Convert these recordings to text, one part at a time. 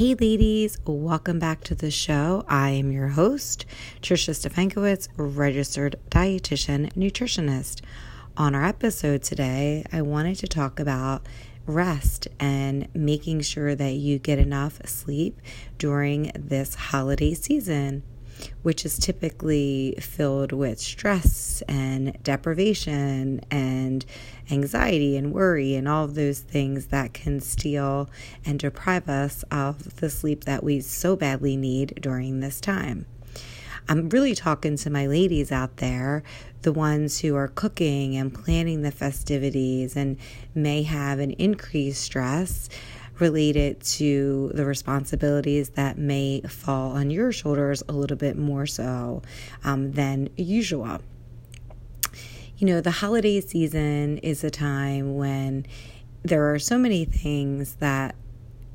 Hey, ladies, welcome back to the show. I am your host, Trisha Stefankowitz, registered dietitian nutritionist. On our episode today, I wanted to talk about rest and making sure that you get enough sleep during this holiday season which is typically filled with stress and deprivation and anxiety and worry and all of those things that can steal and deprive us of the sleep that we so badly need during this time. I'm really talking to my ladies out there, the ones who are cooking and planning the festivities and may have an increased stress related to the responsibilities that may fall on your shoulders a little bit more so um, than usual. You know, the holiday season is a time when there are so many things that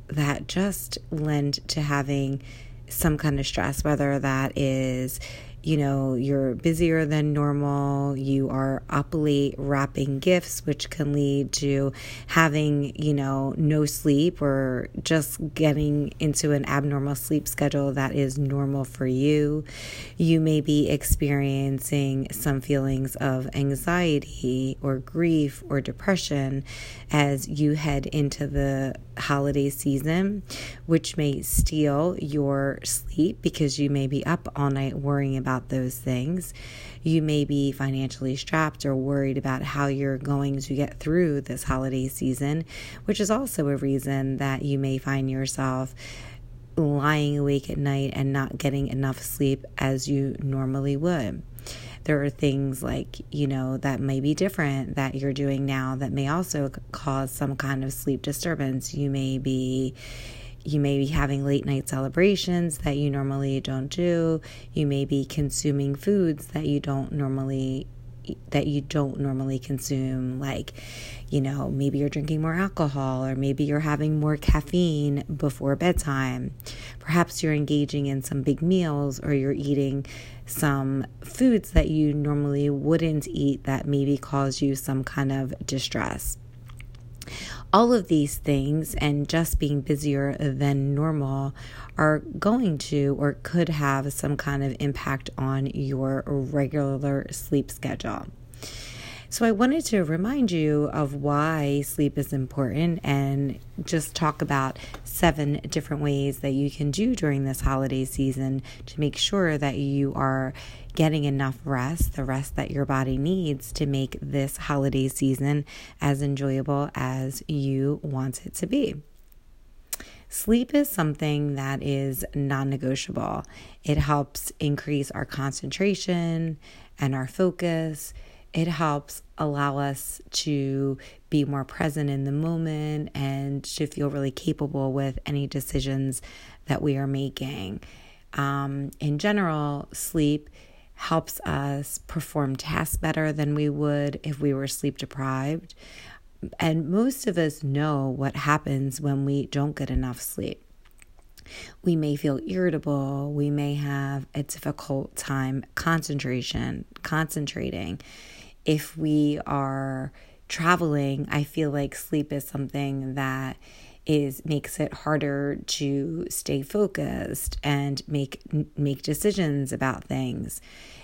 that just lend to having some kind of stress, whether that is you know, you're busier than normal, you are up late wrapping gifts, which can lead to having, you know, no sleep or just getting into an abnormal sleep schedule that is normal for you. You may be experiencing some feelings of anxiety or grief or depression as you head into the holiday season, which may steal your sleep because you may be up all night worrying about about those things. You may be financially strapped or worried about how you're going to get through this holiday season, which is also a reason that you may find yourself lying awake at night and not getting enough sleep as you normally would. There are things like, you know, that may be different that you're doing now that may also cause some kind of sleep disturbance. You may be you may be having late night celebrations that you normally don't do. You may be consuming foods that you don't normally that you don't normally consume like you know maybe you're drinking more alcohol or maybe you're having more caffeine before bedtime perhaps you're engaging in some big meals or you're eating some foods that you normally wouldn't eat that maybe cause you some kind of distress all of these things and just being busier than normal are going to or could have some kind of impact on your regular sleep schedule. So, I wanted to remind you of why sleep is important and just talk about seven different ways that you can do during this holiday season to make sure that you are getting enough rest, the rest that your body needs to make this holiday season as enjoyable as you want it to be. Sleep is something that is non negotiable. It helps increase our concentration and our focus. It helps allow us to be more present in the moment and to feel really capable with any decisions that we are making. Um, in general, sleep helps us perform tasks better than we would if we were sleep deprived. And most of us know what happens when we don't get enough sleep. We may feel irritable, we may have a difficult time concentration, concentrating. If we are traveling, I feel like sleep is something that is makes it harder to stay focused and make make decisions about things.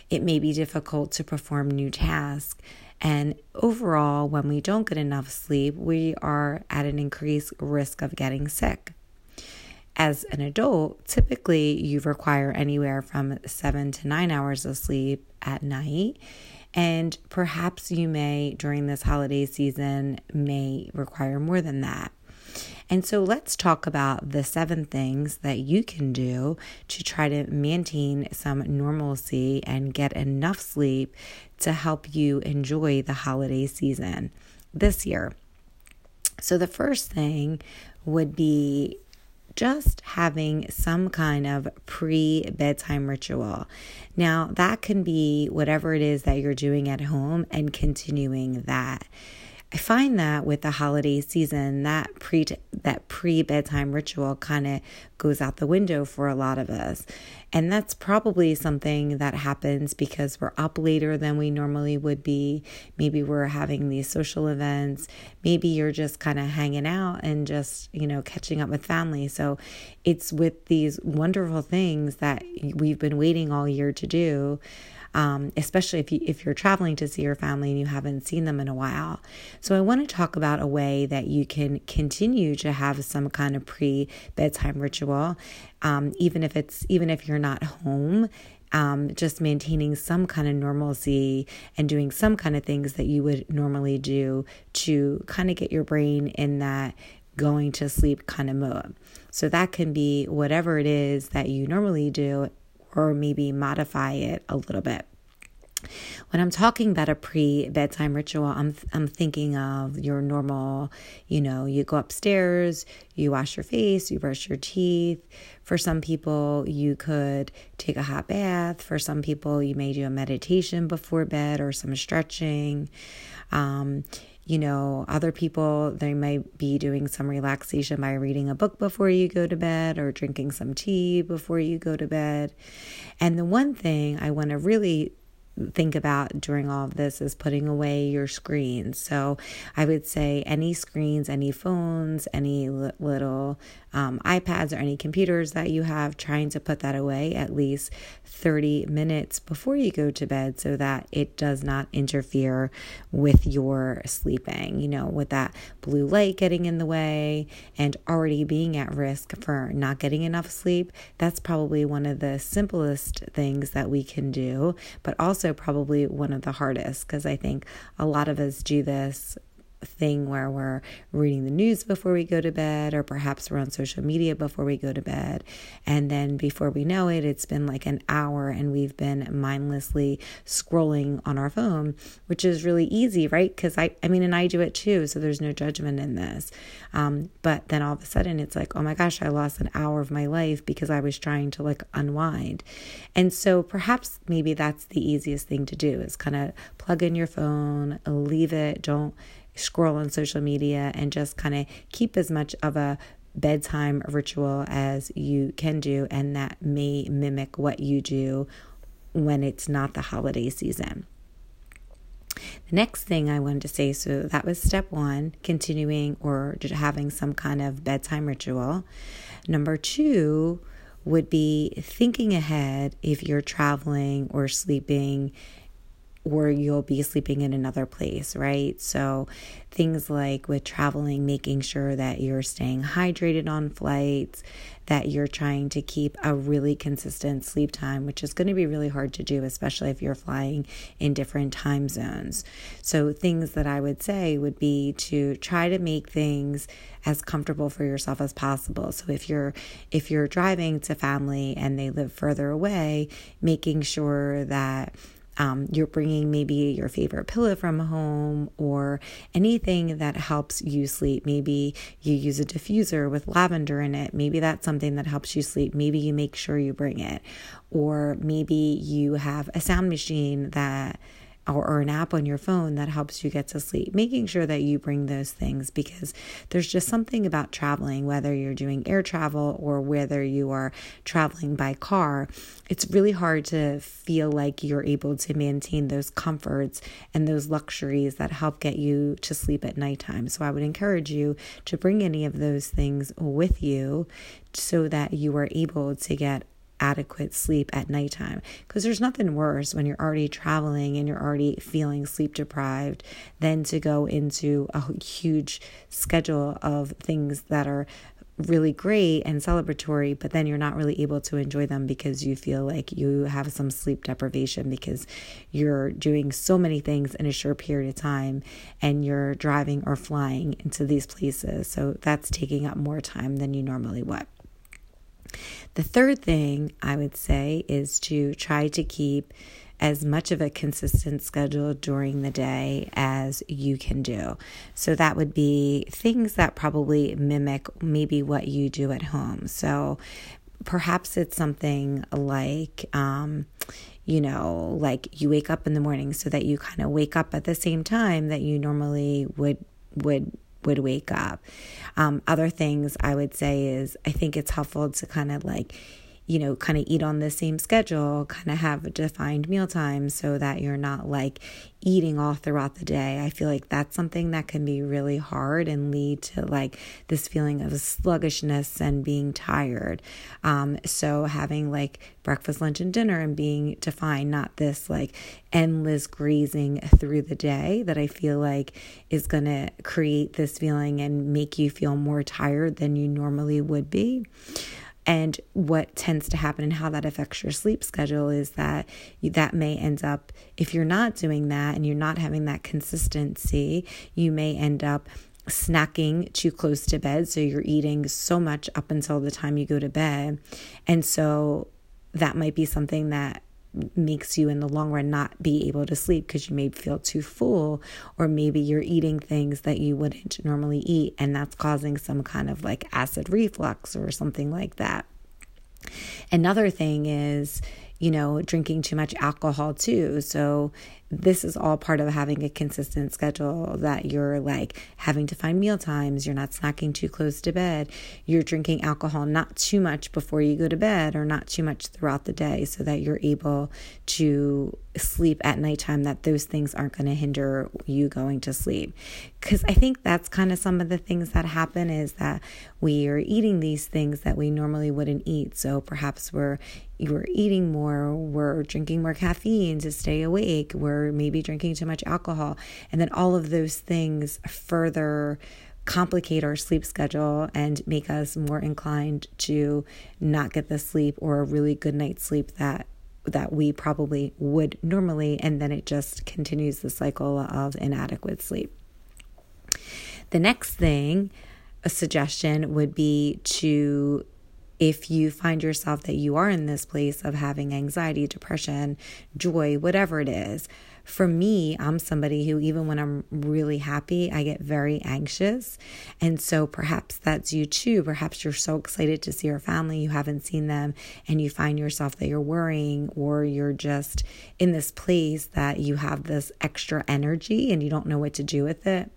It may be difficult to perform new tasks. And overall, when we don't get enough sleep, we are at an increased risk of getting sick. As an adult, typically you require anywhere from seven to nine hours of sleep at night. And perhaps you may, during this holiday season, may require more than that. And so let's talk about the seven things that you can do to try to maintain some normalcy and get enough sleep to help you enjoy the holiday season this year. So, the first thing would be just having some kind of pre bedtime ritual. Now, that can be whatever it is that you're doing at home and continuing that. I find that with the holiday season, that pre that pre bedtime ritual kind of goes out the window for a lot of us. And that's probably something that happens because we're up later than we normally would be. Maybe we're having these social events. Maybe you're just kind of hanging out and just, you know, catching up with family. So it's with these wonderful things that we've been waiting all year to do um, especially if you if you're traveling to see your family and you haven't seen them in a while. So I want to talk about a way that you can continue to have some kind of pre bedtime ritual, um, even if it's even if you're not home. Um, just maintaining some kind of normalcy and doing some kind of things that you would normally do to kind of get your brain in that going to sleep kind of mode. So that can be whatever it is that you normally do or maybe modify it a little bit. When I'm talking about a pre bedtime ritual, I'm I'm thinking of your normal, you know, you go upstairs, you wash your face, you brush your teeth. For some people, you could take a hot bath. For some people, you may do a meditation before bed or some stretching. Um, you know, other people, they might be doing some relaxation by reading a book before you go to bed or drinking some tea before you go to bed. And the one thing I want to really think about during all of this is putting away your screens. So I would say any screens, any phones, any little um, iPads or any computers that you have, trying to put that away at least 30 minutes before you go to bed so that it does not interfere with your sleeping. You know, with that blue light getting in the way and already being at risk for not getting enough sleep, that's probably one of the simplest things that we can do, but also probably one of the hardest because I think a lot of us do this thing where we're reading the news before we go to bed, or perhaps we're on social media before we go to bed. And then before we know it, it's been like an hour and we've been mindlessly scrolling on our phone, which is really easy, right? Because I, I mean, and I do it too, so there's no judgment in this. Um, but then all of a sudden, it's like, oh my gosh, I lost an hour of my life because I was trying to like unwind. And so perhaps maybe that's the easiest thing to do is kind of plug in your phone, leave it, don't scroll on social media and just kind of keep as much of a bedtime ritual as you can do, and that may mimic what you do when it's not the holiday season. The next thing I wanted to say so that was step one, continuing or having some kind of bedtime ritual. Number two would be thinking ahead if you're traveling or sleeping or you'll be sleeping in another place, right? So, things like with traveling, making sure that you're staying hydrated on flights, that you're trying to keep a really consistent sleep time, which is going to be really hard to do, especially if you're flying in different time zones. So, things that I would say would be to try to make things as comfortable for yourself as possible. So if you're if you're driving to family and they live further away, making sure that um, you're bringing maybe your favorite pillow from home or anything that helps you sleep. Maybe you use a diffuser with lavender in it. Maybe that's something that helps you sleep. Maybe you make sure you bring it. Or maybe you have a sound machine that or, or an app on your phone that helps you get to sleep. Making sure that you bring those things because there's just something about traveling, whether you're doing air travel or whether you are traveling by car. It's really hard to feel like you're able to maintain those comforts and those luxuries that help get you to sleep at nighttime. So I would encourage you to bring any of those things with you so that you are able to get adequate sleep at nighttime. Because there's nothing worse when you're already traveling and you're already feeling sleep deprived than to go into a huge schedule of things that are really great and celebratory, but then you're not really able to enjoy them because you feel like you have some sleep deprivation because you're doing so many things in a short period of time and you're driving or flying into these places. So that's taking up more time than you normally would. The third thing I would say is to try to keep as much of a consistent schedule during the day as you can do. So that would be things that probably mimic maybe what you do at home. So perhaps it's something like, um, you know, like you wake up in the morning so that you kind of wake up at the same time that you normally would would would wake up. Um, other things I would say is I think it's helpful to kind of like you know, kind of eat on the same schedule, kind of have a defined meal times so that you're not like eating all throughout the day. I feel like that's something that can be really hard and lead to like this feeling of sluggishness and being tired. Um, so having like breakfast, lunch, and dinner and being defined, not this like endless grazing through the day that I feel like is going to create this feeling and make you feel more tired than you normally would be. And what tends to happen and how that affects your sleep schedule is that you, that may end up, if you're not doing that and you're not having that consistency, you may end up snacking too close to bed. So you're eating so much up until the time you go to bed. And so that might be something that makes you in the long run not be able to sleep because you may feel too full or maybe you're eating things that you wouldn't normally eat and that's causing some kind of like acid reflux or something like that. Another thing is, you know, drinking too much alcohol too. So this is all part of having a consistent schedule that you're like having to find meal times, you're not snacking too close to bed, you're drinking alcohol not too much before you go to bed or not too much throughout the day so that you're able to sleep at nighttime that those things aren't going to hinder you going to sleep because i think that's kind of some of the things that happen is that we are eating these things that we normally wouldn't eat so perhaps we're we're eating more we're drinking more caffeine to stay awake we're maybe drinking too much alcohol. And then all of those things further complicate our sleep schedule and make us more inclined to not get the sleep or a really good night's sleep that that we probably would normally and then it just continues the cycle of inadequate sleep. The next thing a suggestion would be to if you find yourself that you are in this place of having anxiety, depression, joy, whatever it is, for me, I'm somebody who, even when I'm really happy, I get very anxious. And so perhaps that's you too. Perhaps you're so excited to see your family, you haven't seen them, and you find yourself that you're worrying or you're just in this place that you have this extra energy and you don't know what to do with it.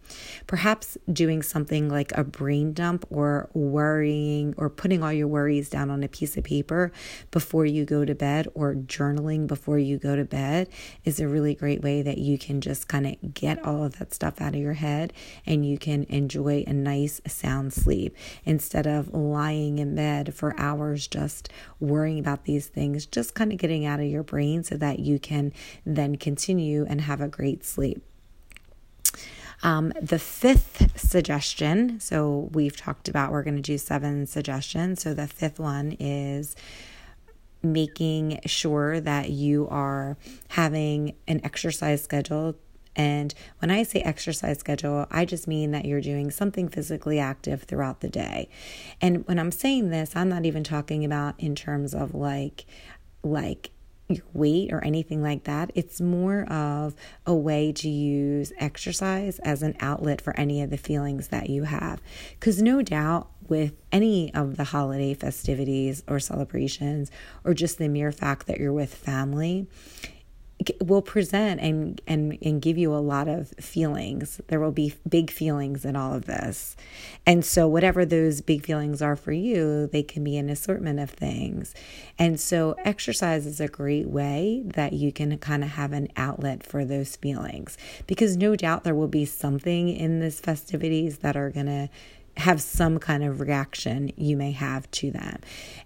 Perhaps doing something like a brain dump or worrying or putting all your worries down on a piece of paper before you go to bed or journaling before you go to bed is a really great way that you can just kind of get all of that stuff out of your head and you can enjoy a nice sound sleep instead of lying in bed for hours just worrying about these things, just kind of getting out of your brain so that you can then continue and have a great sleep. Um, the fifth suggestion, so we've talked about we're going to do seven suggestions. So the fifth one is making sure that you are having an exercise schedule. And when I say exercise schedule, I just mean that you're doing something physically active throughout the day. And when I'm saying this, I'm not even talking about in terms of like, like weight or anything like that. It's more of a way to use exercise as an outlet for any of the feelings that you have. Because no doubt, with any of the holiday festivities or celebrations, or just the mere fact that you're with family, will present and and and give you a lot of feelings. There will be big feelings in all of this. And so whatever those big feelings are for you they can be an assortment of things. And so exercise is a great way that you can kind of have an outlet for those feelings. Because no doubt there will be something in this festivities that are going to have some kind of reaction you may have to them.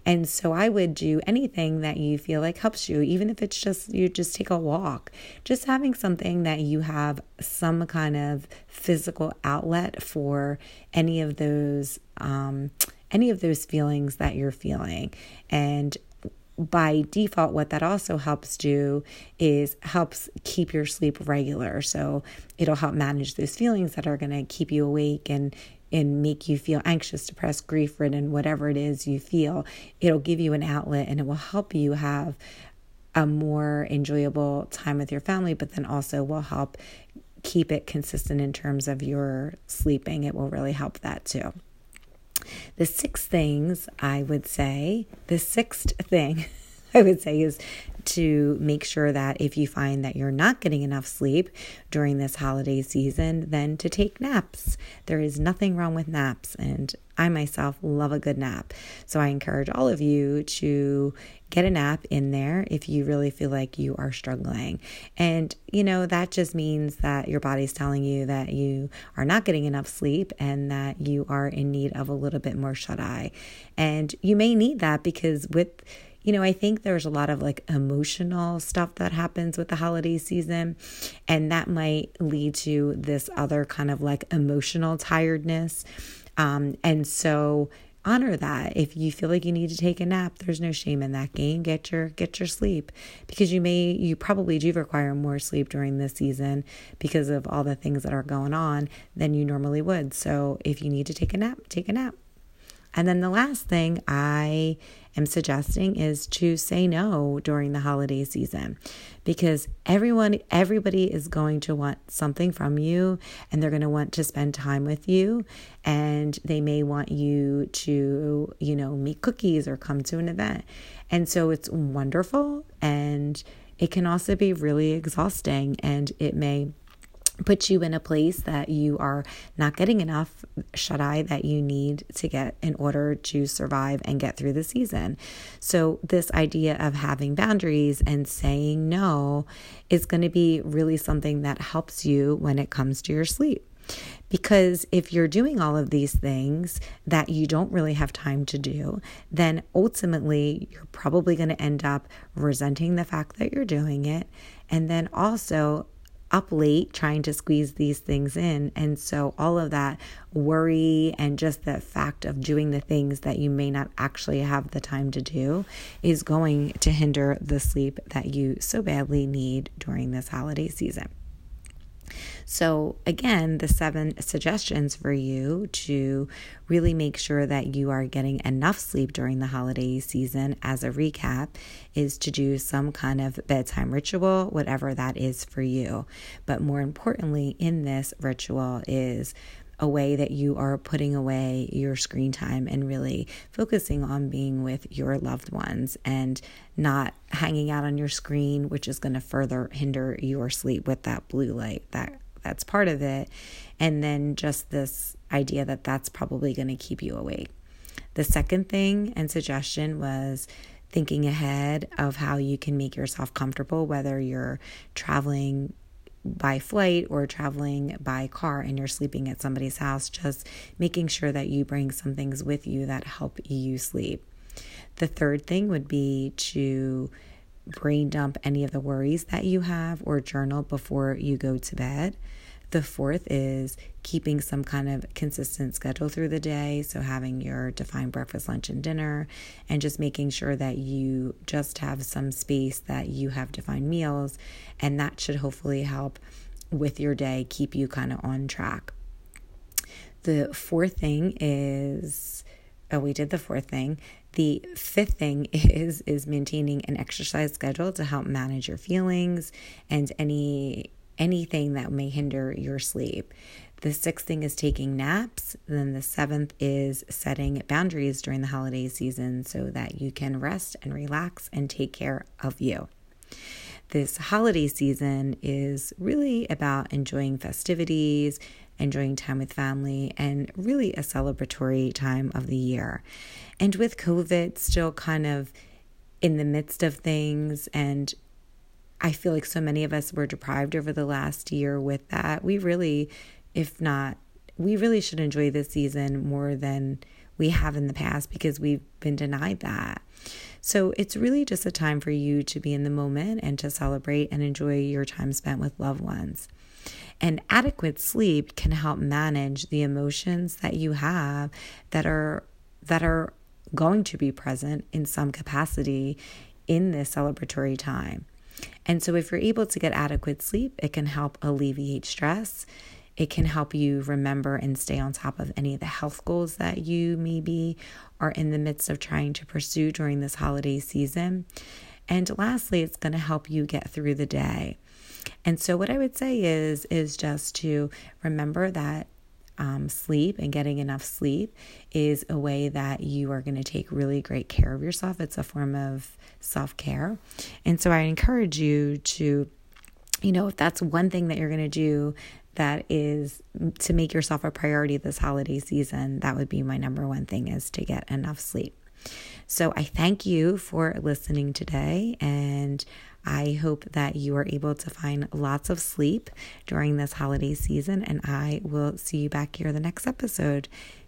And so I would do anything that you feel like helps you, even if it's just you just take a walk, just having something that you have some kind of physical outlet for any of those um, any of those feelings that you're feeling. And by default, what that also helps do is helps keep your sleep regular. So it'll help manage those feelings that are going to keep you awake and and make you feel anxious, depressed, grief ridden, whatever it is you feel, it'll give you an outlet and it will help you have a more enjoyable time with your family, but then also will help keep it consistent in terms of your sleeping. It will really help that too. The six things I would say, the sixth thing I would say is to make sure that if you find that you're not getting enough sleep during this holiday season, then to take naps. There is nothing wrong with naps, and I myself love a good nap. So I encourage all of you to get a nap in there if you really feel like you are struggling. And, you know, that just means that your body's telling you that you are not getting enough sleep and that you are in need of a little bit more shut eye. And you may need that because with you know, I think there's a lot of like emotional stuff that happens with the holiday season, and that might lead to this other kind of like emotional tiredness. Um, and so honor that. If you feel like you need to take a nap, there's no shame in that game. Get your get your sleep because you may you probably do require more sleep during this season because of all the things that are going on than you normally would. So if you need to take a nap, take a nap. And then the last thing I am suggesting is to say no during the holiday season because everyone everybody is going to want something from you and they're going to want to spend time with you and they may want you to, you know, make cookies or come to an event. And so it's wonderful and it can also be really exhausting and it may put you in a place that you are not getting enough shut eye that you need to get in order to survive and get through the season. So, this idea of having boundaries and saying no is going to be really something that helps you when it comes to your sleep. Because if you're doing all of these things that you don't really have time to do, then ultimately you're probably going to end up resenting the fact that you're doing it. And then also up late trying to squeeze these things in. And so, all of that worry and just the fact of doing the things that you may not actually have the time to do is going to hinder the sleep that you so badly need during this holiday season. So, again, the seven suggestions for you to really make sure that you are getting enough sleep during the holiday season, as a recap, is to do some kind of bedtime ritual, whatever that is for you. But more importantly, in this ritual is a way that you are putting away your screen time and really focusing on being with your loved ones and not hanging out on your screen, which is going to further hinder your sleep with that blue light, that that's part of it. And then just this idea that that's probably going to keep you awake. The second thing and suggestion was thinking ahead of how you can make yourself comfortable, whether you're traveling by flight or traveling by car and you're sleeping at somebody's house, just making sure that you bring some things with you that help you sleep. The third thing would be to brain dump any of the worries that you have or journal before you go to bed. The fourth is keeping some kind of consistent schedule through the day. So, having your defined breakfast, lunch, and dinner, and just making sure that you just have some space that you have defined meals. And that should hopefully help with your day, keep you kind of on track. The fourth thing is, oh, we did the fourth thing. The fifth thing is is maintaining an exercise schedule to help manage your feelings and any anything that may hinder your sleep. The sixth thing is taking naps. Then the seventh is setting boundaries during the holiday season so that you can rest and relax and take care of you. This holiday season is really about enjoying festivities, enjoying time with family, and really a celebratory time of the year. And with COVID still kind of in the midst of things and I feel like so many of us were deprived over the last year with that. We really, if not, we really should enjoy this season more than we have in the past because we've been denied that. So it's really just a time for you to be in the moment and to celebrate and enjoy your time spent with loved ones. And adequate sleep can help manage the emotions that you have that are that are going to be present in some capacity in this celebratory time. And so, if you're able to get adequate sleep, it can help alleviate stress. It can help you remember and stay on top of any of the health goals that you maybe are in the midst of trying to pursue during this holiday season. And lastly, it's going to help you get through the day. And so what I would say is is just to remember that um, sleep and getting enough sleep is a way that you are going to take really great care of yourself. It's a form of self care. And so I encourage you to, you know, if that's one thing that you're going to do that is to make yourself a priority this holiday season, that would be my number one thing is to get enough sleep. So I thank you for listening today and I hope that you are able to find lots of sleep during this holiday season, and I will see you back here the next episode.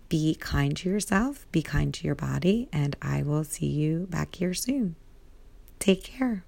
Be kind to yourself, be kind to your body, and I will see you back here soon. Take care.